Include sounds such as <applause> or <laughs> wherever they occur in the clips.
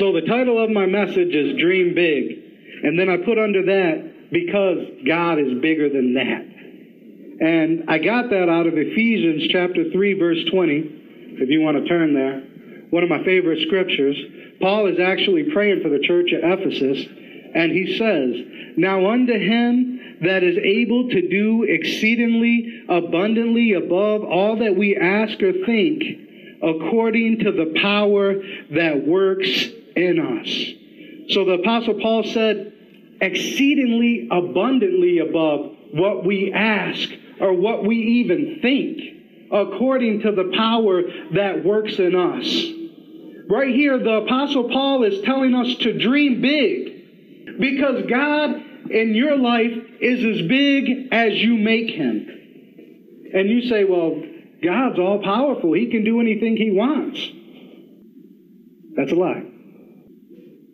So the title of my message is Dream Big. And then I put under that, because God is bigger than that. And I got that out of Ephesians chapter 3, verse 20, if you want to turn there. One of my favorite scriptures. Paul is actually praying for the church at Ephesus, and he says, Now unto him that is able to do exceedingly abundantly above all that we ask or think, according to the power that works in us. So the Apostle Paul said, exceedingly abundantly above what we ask or what we even think, according to the power that works in us. Right here, the Apostle Paul is telling us to dream big because God in your life is as big as you make him. And you say, well, God's all powerful. He can do anything he wants. That's a lie.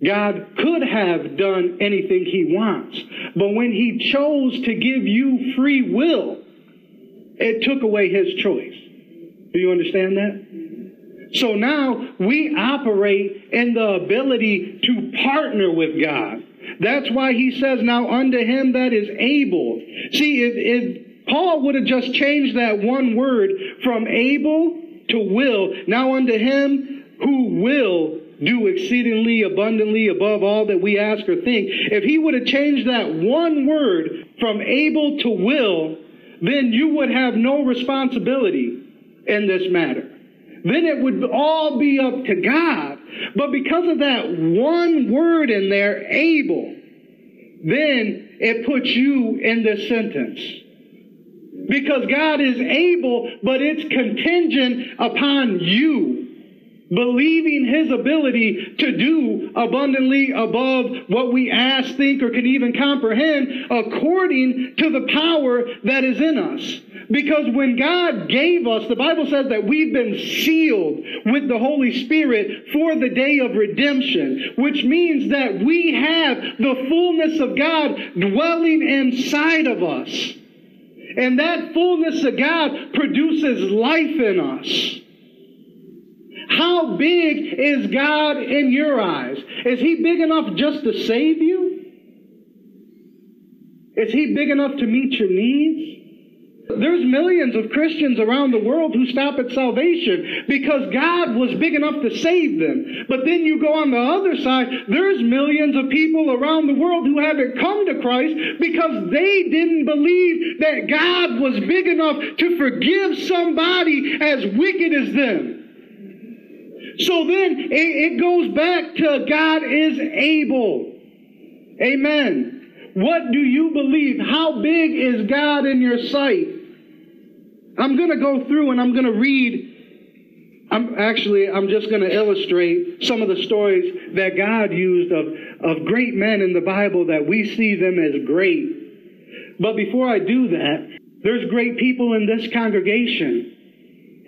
God could have done anything he wants. But when he chose to give you free will, it took away his choice. Do you understand that? So now we operate in the ability to partner with God. That's why he says, now unto him that is able. See, if, if Paul would have just changed that one word from able to will, now unto him who will do exceedingly abundantly above all that we ask or think. If he would have changed that one word from able to will, then you would have no responsibility in this matter. Then it would all be up to God. But because of that one word in there, able, then it puts you in this sentence. Because God is able, but it's contingent upon you believing his ability to do abundantly above what we ask, think, or can even comprehend according to the power that is in us. Because when God gave us, the Bible says that we've been sealed with the Holy Spirit for the day of redemption, which means that we have the fullness of God dwelling inside of us. And that fullness of God produces life in us. How big is God in your eyes? Is He big enough just to save you? Is He big enough to meet your needs? There's millions of Christians around the world who stop at salvation because God was big enough to save them. But then you go on the other side, there's millions of people around the world who haven't come to Christ because they didn't believe that God was big enough to forgive somebody as wicked as them. So then it, goes back to God is able. Amen. What do you believe? How big is God in your sight? I'm going to go through and I'm going to read. I'm actually, I'm just going to illustrate some of the stories that God used of, of great men in the Bible that we see them as great. But before I do that, there's great people in this congregation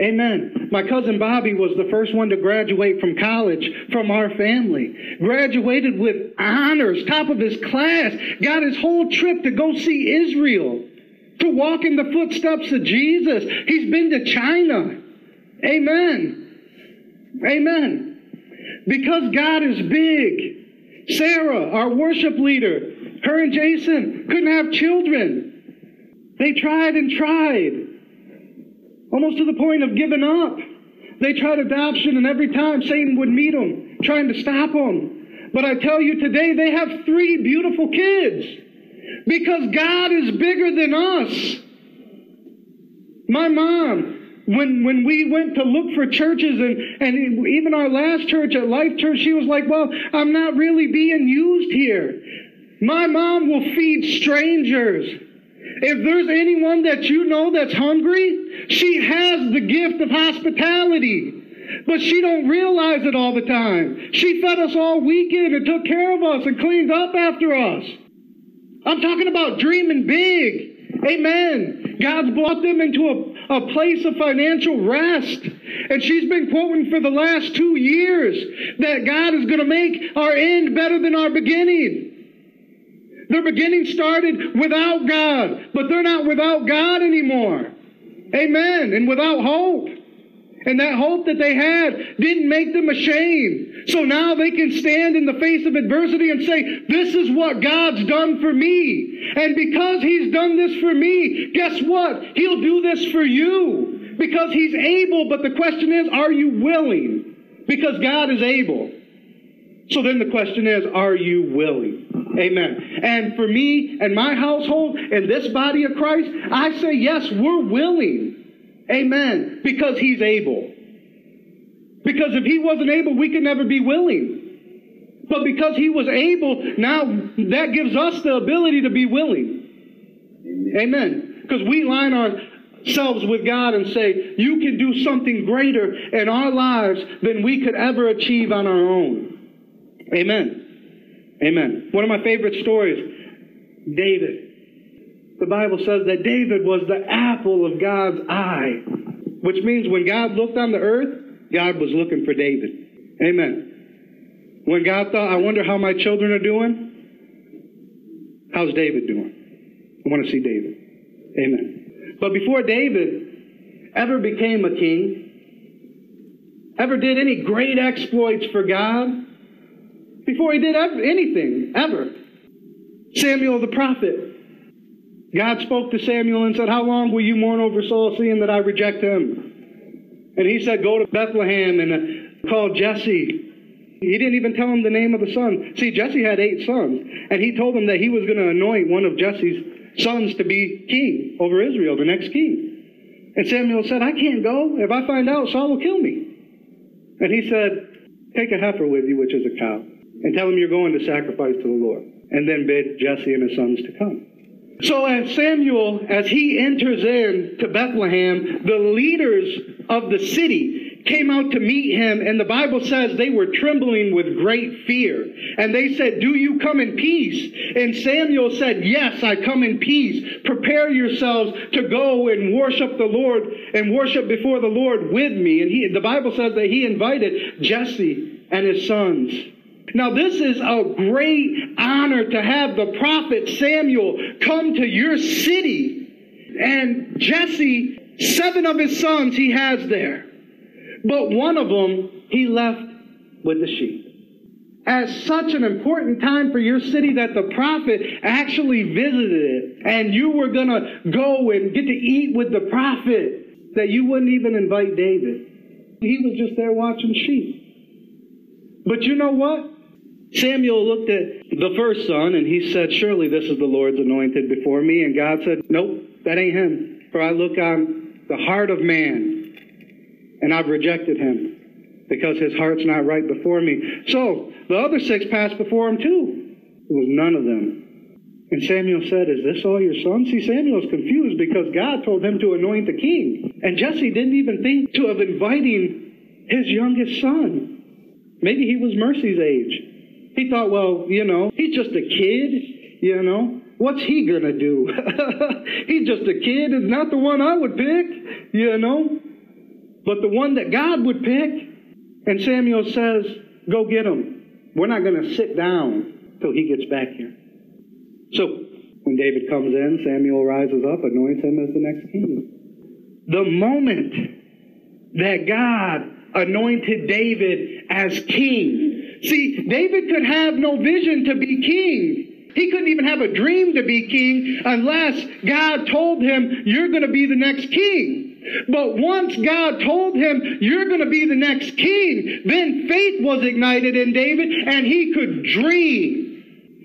Amen. My cousin Bobby was the first one to graduate from college from our family. Graduated with honors, top of his class. Got his whole trip to go see Israel, to walk in the footsteps of Jesus. He's been to China. Amen. Amen. Because God is big. Sarah, our worship leader, her and Jason couldn't have children. They tried and tried almost to the point of giving up. They tried adoption, and every time Satan would meet them, trying to stop them. But I tell you today, they have three beautiful kids because God is bigger than us. My mom, when, when we went to look for churches, and, and even our last church at Life Church, she was like, Well, I'm not really being used here. My mom will feed strangers. If there's anyone that you know that's hungry, she has the gift of hospitality. But she don't realize it all the time. She fed us all weekend and took care of us and cleaned up after us. I'm talking about dreaming big. Amen. God's brought them into a, a place of financial rest. And she's been quoting for the last two years that God is going to make our end better than our beginning. Their beginning started without God, but they're not without God anymore. Amen. And without hope. And that hope that they had didn't make them ashamed. So now they can stand in the face of adversity and say, This is what God's done for me. And because He's done this for me, guess what? He'll do this for you. Because He's able. But the question is, are you willing? Because God is able. So then the question is, are you willing? Amen. And for me and my household and this body of Christ, I say, yes, we're willing. Amen. Because he's able. Because if he wasn't able, we could never be willing. But because he was able, now that gives us the ability to be willing. Amen. Because we line ourselves with God and say, You can do something greater in our lives than we could ever achieve on our own. Amen. Amen. One of my favorite stories David. The Bible says that David was the apple of God's eye, which means when God looked on the earth, God was looking for David. Amen. When God thought, I wonder how my children are doing, how's David doing? I want to see David. Amen. But before David ever became a king, ever did any great exploits for God, before he did ever, anything, ever, Samuel the prophet God spoke to Samuel and said, How long will you mourn over Saul, seeing that I reject him? And he said, Go to Bethlehem and uh, call Jesse. He didn't even tell him the name of the son. See, Jesse had eight sons, and he told him that he was going to anoint one of Jesse's sons to be king over Israel, the next king. And Samuel said, I can't go. If I find out, Saul will kill me. And he said, Take a heifer with you, which is a cow, and tell him you're going to sacrifice to the Lord. And then bid Jesse and his sons to come. So as Samuel, as he enters in to Bethlehem, the leaders of the city came out to meet him, and the Bible says they were trembling with great fear. And they said, Do you come in peace? And Samuel said, Yes, I come in peace. Prepare yourselves to go and worship the Lord and worship before the Lord with me. And he, the Bible says that he invited Jesse and his sons. Now, this is a great honor to have the prophet Samuel come to your city. And Jesse, seven of his sons he has there. But one of them he left with the sheep. As such an important time for your city that the prophet actually visited it, and you were going to go and get to eat with the prophet, that you wouldn't even invite David. He was just there watching sheep. But you know what? Samuel looked at the first son and he said, Surely this is the Lord's anointed before me. And God said, Nope, that ain't him. For I look on the heart of man and I've rejected him because his heart's not right before me. So the other six passed before him too. It was none of them. And Samuel said, Is this all your sons? See, Samuel's confused because God told him to anoint the king. And Jesse didn't even think to of inviting his youngest son. Maybe he was Mercy's age. He thought, well, you know, he's just a kid, you know. What's he going to do? <laughs> he's just a kid. It's not the one I would pick, you know. But the one that God would pick. And Samuel says, go get him. We're not going to sit down till he gets back here. So when David comes in, Samuel rises up, anoints him as the next king. The moment that God anointed David as king, See, David could have no vision to be king. He couldn't even have a dream to be king unless God told him, You're going to be the next king. But once God told him, You're going to be the next king, then faith was ignited in David and he could dream.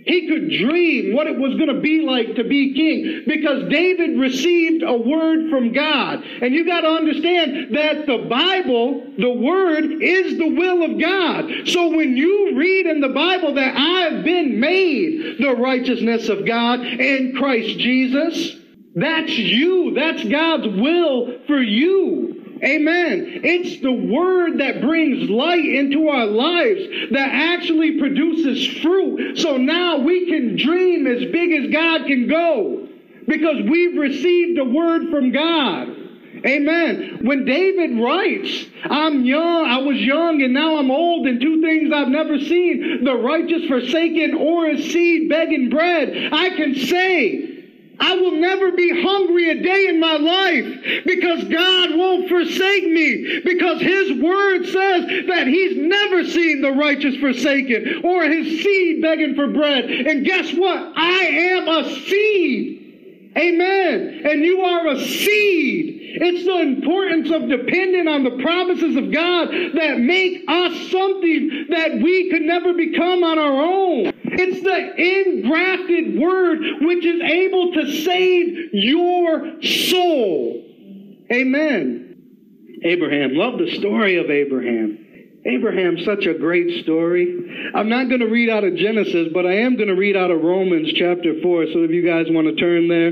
He could dream what it was going to be like to be king because David received a word from God. And you got to understand that the Bible, the word, is the will of God. So when you read in the Bible that I've been made the righteousness of God in Christ Jesus, that's you. That's God's will for you. Amen. It's the word that brings light into our lives that actually produces fruit. So now we can dream as big as God can go because we've received a word from God. Amen. When David writes, I'm young, I was young and now I'm old, and two things I've never seen the righteous forsaken or a seed begging bread. I can say, I will never be hungry a day in my life because God won't forsake me because his word says that he's never seen the righteous forsaken or his seed begging for bread. And guess what? I am a seed. Amen. And you are a seed. It's the importance of depending on the promises of God that make us something that we could never become on our own. It's the engrafted word which is able to save your soul. Amen. Abraham. Love the story of Abraham. Abraham, such a great story. I'm not going to read out of Genesis, but I am going to read out of Romans chapter 4. So if you guys want to turn there.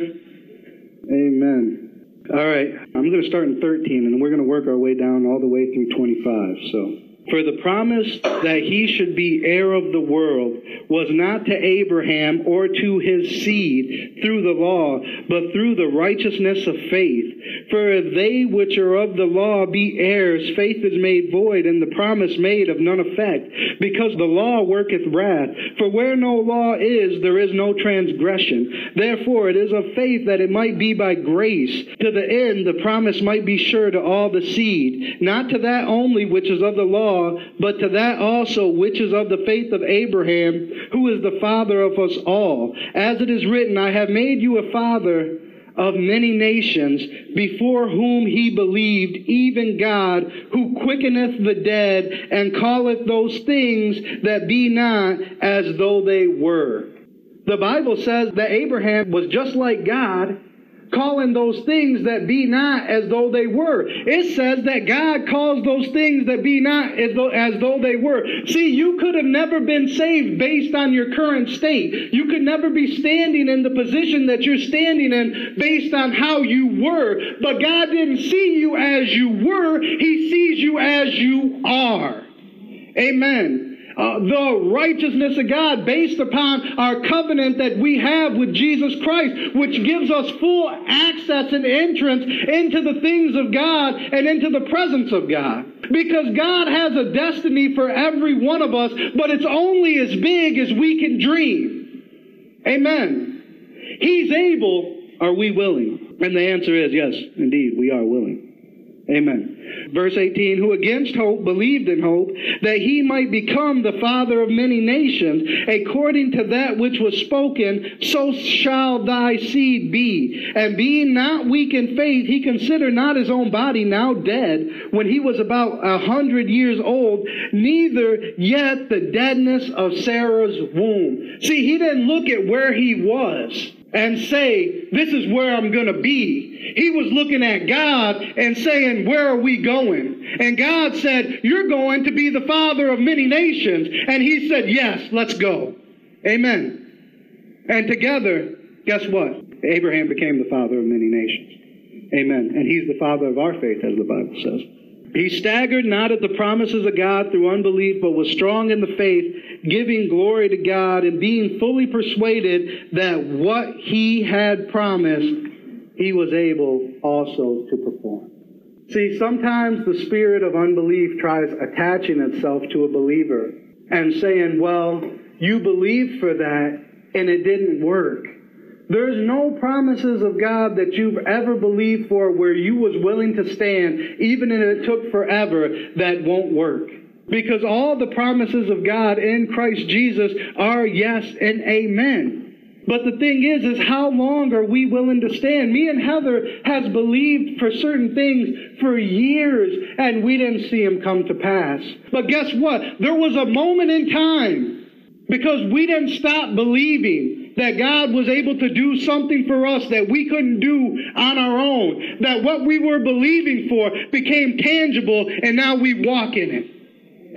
Amen. All right. I'm going to start in 13, and we're going to work our way down all the way through 25. So. For the promise that he should be heir of the world was not to Abraham or to his seed through the law, but through the righteousness of faith. For if they which are of the law be heirs, faith is made void, and the promise made of none effect, because the law worketh wrath. For where no law is, there is no transgression. Therefore it is of faith that it might be by grace, to the end the promise might be sure to all the seed, not to that only which is of the law law, but to that also which is of the faith of Abraham, who is the father of us all. As it is written, I have made you a father of many nations, before whom he believed, even God, who quickeneth the dead, and calleth those things that be not as though they were. The Bible says that Abraham was just like God calling those things that be not as though they were. It says that God calls those things that be not as though, as though they were. See, you could have never been saved based on your current state. You could never be standing in the position that you're standing in based on how you were. But God didn't see you as you were. He sees you as you are. Amen uh, the righteousness of God based upon our covenant that we have with Jesus Christ, which gives us full access and entrance into the things of God and into the presence of God. Because God has a destiny for every one of us, but it's only as big as we can dream. Amen. He's able. Are we willing? And the answer is yes, indeed, we are willing. Amen. Verse 18, who against hope believed in hope that he might become the father of many nations, according to that which was spoken, so shall thy seed be. And being not weak in faith, he considered not his own body now dead, when he was about a hundred years old, neither yet the deadness of Sarah's womb. See, he didn't look at where he was and say, This is where I'm going to be. He was looking at God and saying, Where are we going? And God said, You're going to be the father of many nations. And he said, Yes, let's go. Amen. And together, guess what? Abraham became the father of many nations. Amen. And he's the father of our faith, as the Bible says. He staggered not at the promises of God through unbelief, but was strong in the faith, giving glory to God and being fully persuaded that what he had promised, he was able also to perform. See, sometimes the spirit of unbelief tries attaching itself to a believer and saying, well, you believed for that and it didn't work. There's no promises of God that you've ever believed for where you was willing to stand, even if it took forever, that won't work. Because all the promises of God in Christ Jesus are yes and amen. But the thing is, is how long are we willing to stand? Me and Heather has believed for certain things for years and we didn't see them come to pass. But guess what? There was a moment in time because we didn't stop believing that God was able to do something for us that we couldn't do on our own. That what we were believing for became tangible and now we walk in it.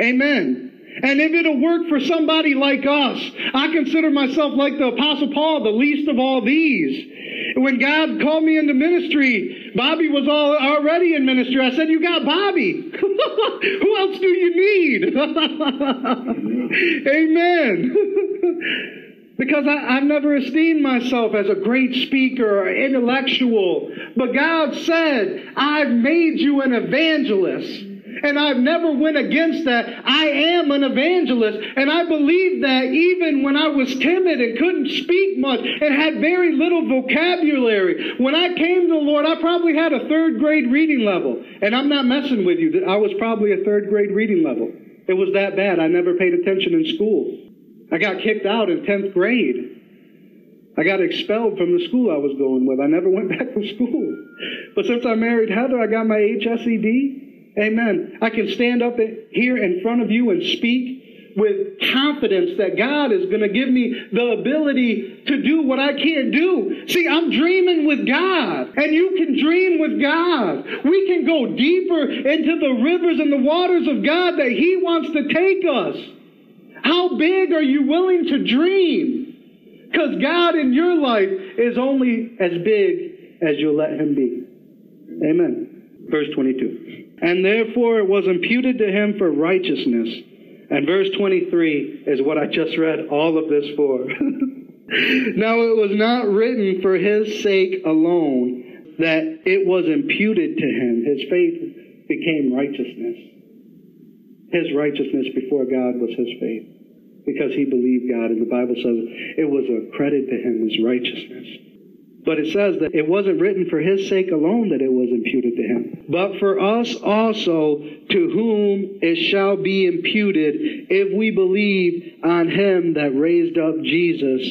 Amen. And if it'll work for somebody like us, I consider myself like the Apostle Paul, the least of all these. When God called me into ministry, Bobby was all, already in ministry. I said, You got Bobby. <laughs> Who else do you need? <laughs> Amen. <laughs> Because I, have never esteemed myself as a great speaker or intellectual. But God said, I've made you an evangelist. and I've never went against that. I am an evangelist, and I believe that even when I was timid and couldn't speak much and had very little vocabulary, when I came to the Lord, I probably had a third grade reading level. And I'm not messing with you. I was probably a third grade reading level. It was that bad. I never paid attention in school. I got kicked out in 10th grade. I got expelled from the school I was going with. I never went <laughs> back to school. But since I married Heather, I got my HSED. Amen. I can stand up here in front of you and speak with confidence that God is going to give me the ability to do what I can't do. See, I'm dreaming with God, and you can dream with God. We can go deeper into the rivers and the waters of God that He wants to take us. How big are you willing to dream? Because God in your life is only as big as you'll let Him be. Amen. Verse 22. And therefore it was imputed to him for righteousness. And verse 23 is what I just read all of this for. <laughs> now it was not written for his sake alone that it was imputed to him. His faith became righteousness. His righteousness before God was his faith because he believed God. And the Bible says it was a credit to him as righteousness. But it says that it wasn't written for his sake alone that it was imputed to him, but for us also, to whom it shall be imputed if we believe on him that raised up Jesus,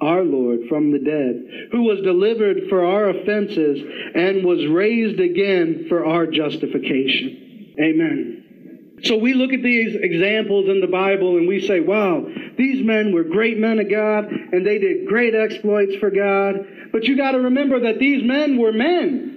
our Lord, from the dead, who was delivered for our offenses and was raised again for our justification. Amen. So we look at these examples in the Bible and we say, wow, these men were great men of God and they did great exploits for God. But you got to remember that these men were men.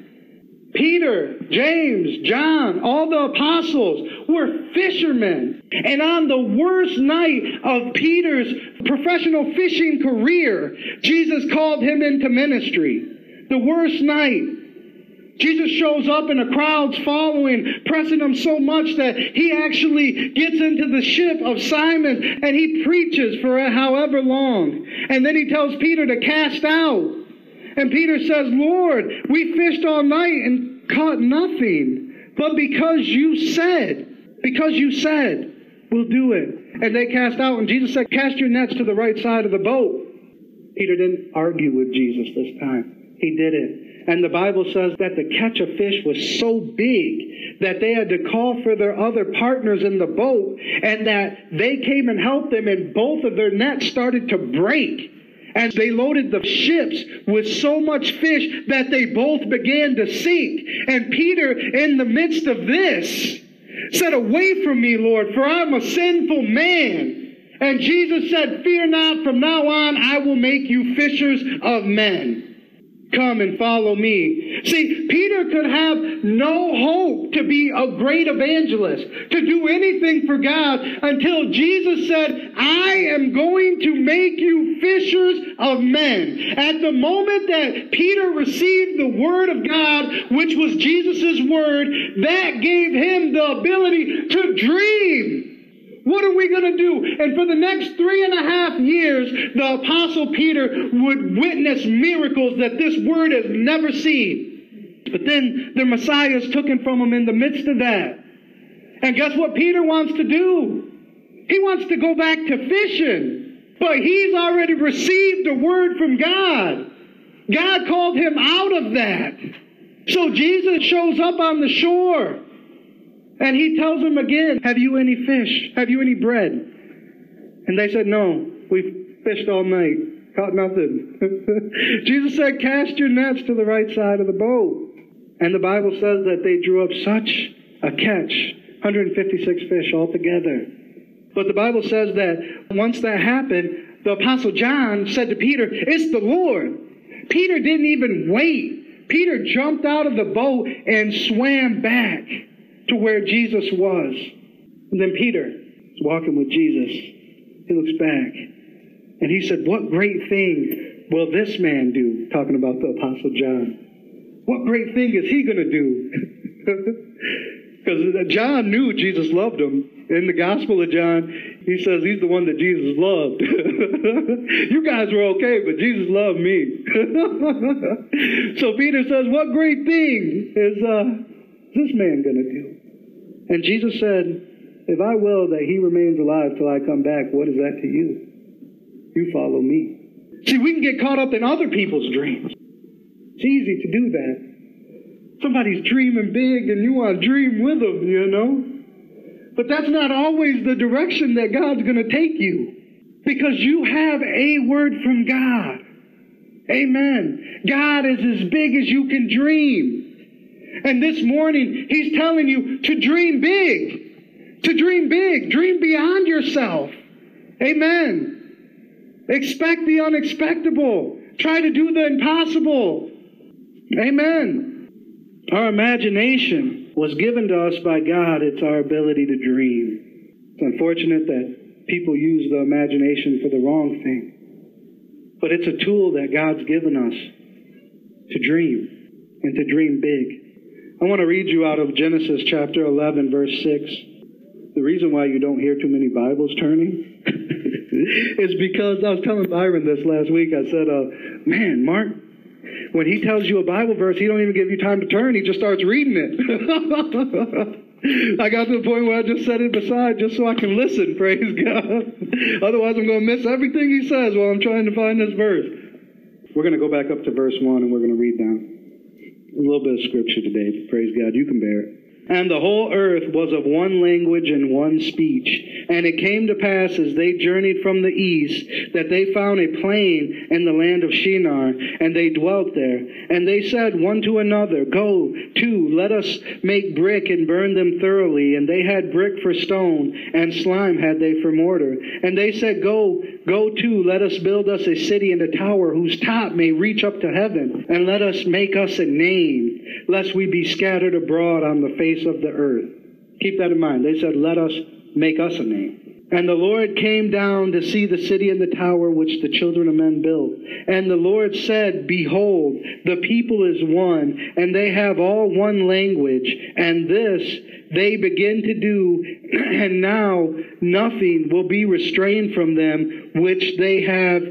Peter, James, John, all the apostles were fishermen. And on the worst night of Peter's professional fishing career, Jesus called him into ministry. The worst night. Jesus shows up and a crowd's following, pressing him so much that he actually gets into the ship of Simon and he preaches for however long. And then he tells Peter to cast out. And Peter says, Lord, we fished all night and caught nothing. But because you said, because you said, we'll do it. And they cast out, and Jesus said, Cast your nets to the right side of the boat. Peter didn't argue with Jesus this time. He did it. And the Bible says that the catch of fish was so big that they had to call for their other partners in the boat and that they came and helped them and both of their nets started to break. And they loaded the ships with so much fish that they both began to sink. And Peter, in the midst of this, said, Away from me, Lord, for I'm a sinful man. And Jesus said, Fear not, from now on I will make you fishers of men. Come and follow me. See, Peter could have no hope to be a great evangelist, to do anything for God until Jesus said, I am going to make you fishers of men. At the moment that Peter received the word of God, which was Jesus' word, that gave him the ability to dream what are we going to do? And for the next three and a half years, the Apostle Peter would witness miracles that this word has never seen. But then the Messiah is taken from him in the midst of that. And guess what Peter wants to do? He wants to go back to fishing. But he's already received a word from God. God called him out of that. So Jesus shows up on the shore. And he tells them again, Have you any fish? Have you any bread? And they said, No, we've fished all night, caught nothing. <laughs> Jesus said, Cast your nets to the right side of the boat. And the Bible says that they drew up such a catch 156 fish altogether. But the Bible says that once that happened, the Apostle John said to Peter, It's the Lord. Peter didn't even wait. Peter jumped out of the boat and swam back to where Jesus was. And then Peter is walking with Jesus. He looks back and he said, What great thing will this man do? Talking about the Apostle John. What great thing is he going to do? <laughs> Because John knew Jesus loved him. In the Gospel of John, he says he's the one that Jesus loved. <laughs> you guys were okay, but Jesus loved me. <laughs> so Peter says, What great thing is uh, this man going to do? And Jesus said, If I will that he remains alive till I come back, what is that to you? You follow me. See, we can get caught up in other people's dreams. It's easy to do that. Somebody's dreaming big and you want to dream with them, you know? But that's not always the direction that God's going to take you because you have a word from God. Amen. God is as big as you can dream. And this morning, He's telling you to dream big. To dream big. Dream beyond yourself. Amen. Expect the unexpectable. Try to do the impossible. Amen. Our imagination was given to us by God. It's our ability to dream. It's unfortunate that people use the imagination for the wrong thing. But it's a tool that God's given us to dream and to dream big. I want to read you out of Genesis chapter 11, verse 6. The reason why you don't hear too many Bibles turning <laughs> is because I was telling Byron this last week. I said, uh, man, Mark, when he tells you a Bible verse, he don't even give you time to turn. He just starts reading it. <laughs> I got to the point where I just set it beside just so I can listen, <laughs> praise God. Otherwise, I'm going to miss everything he says while I'm trying to find this verse. We're going to go back up to verse 1 and we're going to read down. A little bit of scripture today. Praise God. You can bear it. And the whole earth was of one language and one speech. And it came to pass as they journeyed from the east that they found a plain in the land of Shinar, and they dwelt there. And they said one to another, Go to, let us make brick and burn them thoroughly. And they had brick for stone, and slime had they for mortar. And they said, Go, go to, let us build us a city and a tower whose top may reach up to heaven, and let us make us a name, lest we be scattered abroad on the face of the earth. Keep that in mind. They said, Let us make us a name. And the Lord came down to see the city and the tower which the children of men built. And the Lord said, Behold, the people is one, and they have all one language, and this they begin to do, <clears throat> and now nothing will be restrained from them which they have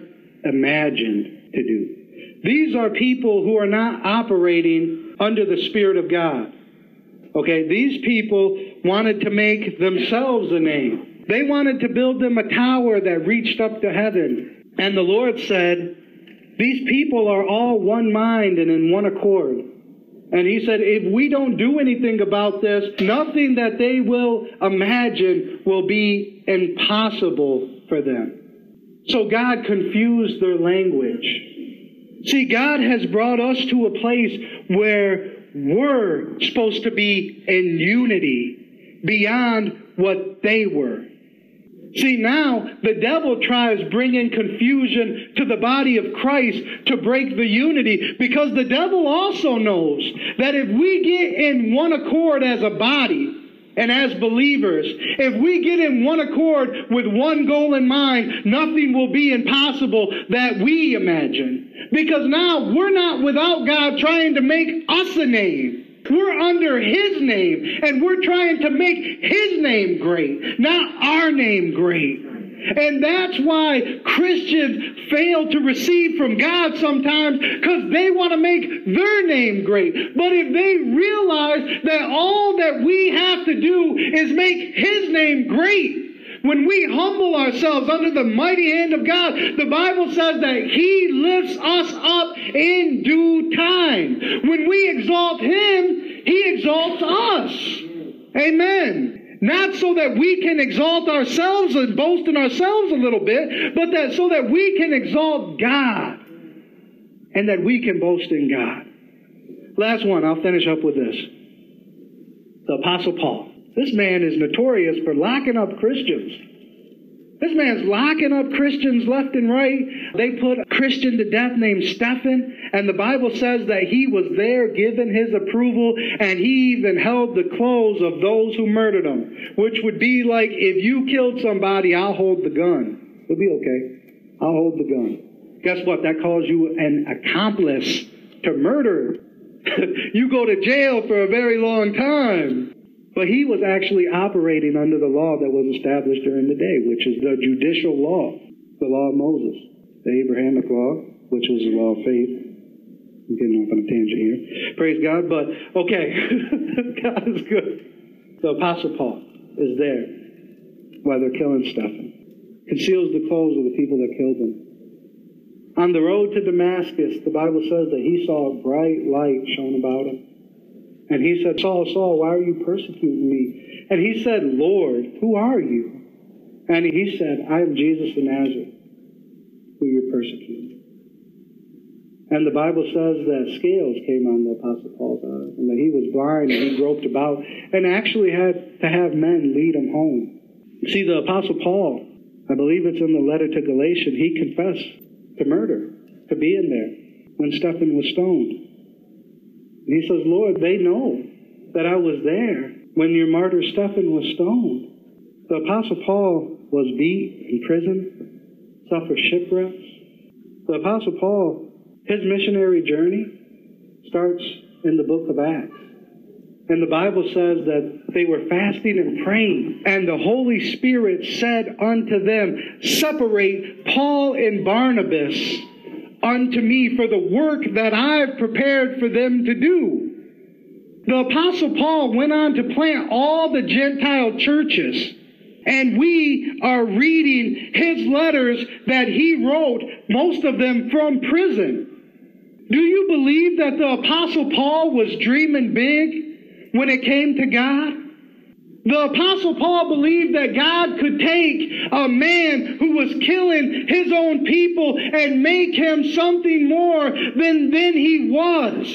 imagined to do. These are people who are not operating under the Spirit of God. Okay, these people wanted to make themselves a name. They wanted to build them a tower that reached up to heaven. And the Lord said, These people are all one mind and in one accord. And he said, if we don't do anything about this, nothing that they will imagine will be impossible for them. So God confused their language. See, God has brought us to a place where we're supposed to be in unity beyond what they were. See, now the devil tries bringing confusion to the body of Christ to break the unity because the devil also knows that if we get in one accord as a body, and as believers, if we get in one accord with one goal in mind, nothing will be impossible that we imagine. Because now we're not without God trying to make us a name. We're under His name, and we're trying to make His name great, not our name great. And that's why Christians fail to receive from God sometimes because they want to make their name great. But if they realize that all that we have to do is make His name great, when we humble ourselves under the mighty hand of God, the Bible says that He lifts us up in due time. When we exalt Him, He exalts us. Amen. Not so that we can exalt ourselves and boast in ourselves a little bit, but that so that we can exalt God and that we can boast in God. Last one, I'll finish up with this. The Apostle Paul. This man is notorious for locking up Christians. This man's locking up Christians left and right. They put a Christian to death named Stephen, and the Bible says that he was there giving his approval, and he even held the clothes of those who murdered him, which would be like, if you killed somebody, I'll hold the gun. It'll be okay. I'll hold the gun. Guess what? That calls you an accomplice to murder. <laughs> you go to jail for a very long time. But he was actually operating under the law that was established during the day, which is the judicial law, the law of Moses, the Abrahamic law, which was the law of faith. I'm getting off on a tangent here. Praise God, but okay, <laughs> God is good. The Apostle Paul is there while they're killing Stephen. Conceals the clothes of the people that killed him. On the road to Damascus, the Bible says that he saw a bright light shone about him. And he said, Saul, Saul, why are you persecuting me? And he said, Lord, who are you? And he said, I am Jesus of Nazareth, who you're persecuting. And the Bible says that scales came on the Apostle Paul's eyes, and that he was blind and he groped about, and actually had to have men lead him home. See, the Apostle Paul, I believe it's in the letter to Galatians, he confessed to murder, to be in there when Stephen was stoned. He says, Lord, they know that I was there when your martyr Stephen was stoned. The Apostle Paul was beat in prison, suffered shipwrecks. The Apostle Paul, his missionary journey starts in the book of Acts. And the Bible says that they were fasting and praying. And the Holy Spirit said unto them, Separate Paul and Barnabas unto me for the work that I've prepared for them to do. The Apostle Paul went on to plant all the Gentile churches. And we are reading his letters that he wrote, most of them from prison. Do you believe that the Apostle Paul was dreaming big when it came to God? The Apostle Paul believed that God could take a man who was killing his own people and make him something more than, than he was.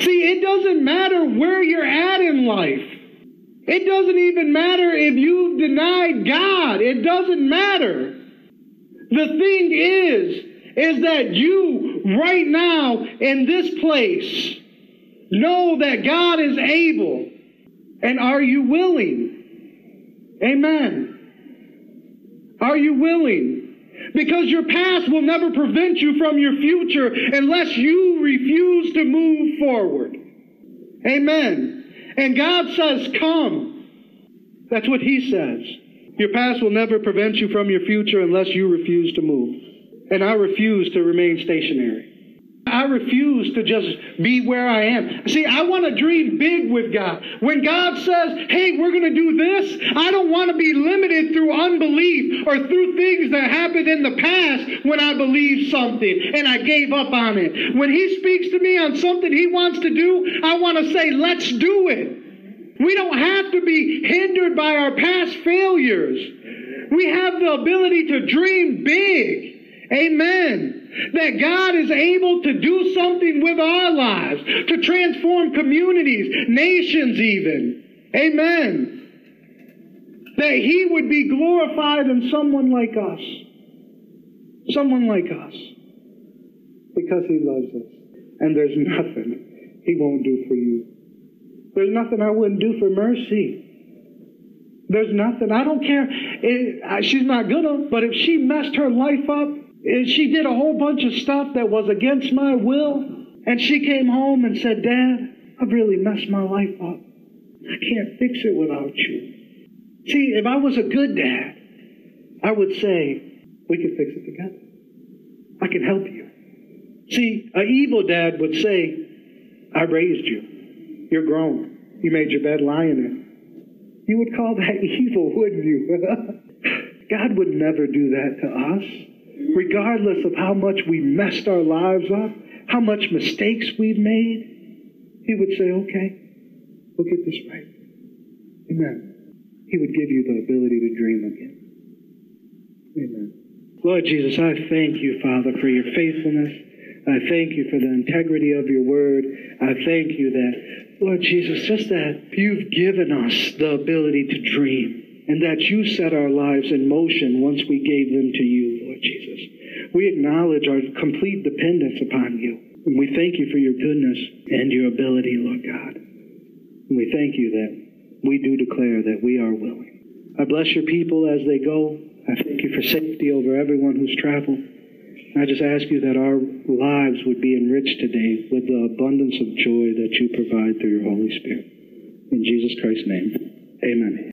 See, it doesn't matter where you're at in life. It doesn't even matter if you've denied God. It doesn't matter. The thing is, is that you right now in this place know that God is able and are you willing? Amen. Are you willing? Because your past will never prevent you from your future unless you refuse to move forward. Amen. And God says, Come. That's what He says. Your past will never prevent you from your future unless you refuse to move. And I refuse to remain stationary. I refuse to just be where I am. See, I want to dream big with God. When God says, hey, we're going to do this, I don't want to be limited through unbelief or through things that happened in the past when I believed something and I gave up on it. When He speaks to me on something He wants to do, I want to say, let's do it. We don't have to be hindered by our past failures. We have the ability to dream big. Amen that God is able to do something with our lives, to transform communities, nations even. Amen. That He would be glorified in someone like us. Someone like us. Because He loves us. And there's <laughs> nothing He won't do for you. There's nothing I wouldn't do for mercy. There's nothing. I don't care. It, she's not gonna, but if she messed her life up, she did a whole bunch of stuff that was against my will. And she came home and said, Dad, I've really messed my life up. I can't fix it without you. See, if I was a good dad, I would say, we can fix it together. I can help you. See, an evil dad would say, I raised you. You're grown. You made your bed, lie in it. You would call that <laughs> evil, wouldn't you? <laughs> God would never do that to us regardless of how much we messed our lives up, how much mistakes we've made, He would say, okay, we'll get this right. Amen. He would give you the ability to dream again. Amen. Lord Jesus, I thank you, Father, for your faithfulness. I thank you for the integrity of your word. I thank you that, Lord Jesus, just that you've given us the ability to dream and that you set our lives in motion once we gave them to you, Lord Jesus. We acknowledge our complete dependence upon you. And we thank you for your goodness and your ability, Lord God. And we thank you that we do declare that we are willing. I bless your people as they go. I thank you for safety over everyone who's traveled. I just ask you that our lives would be enriched today with the abundance of joy that you provide through your Holy Spirit. In Jesus Christ's name, amen.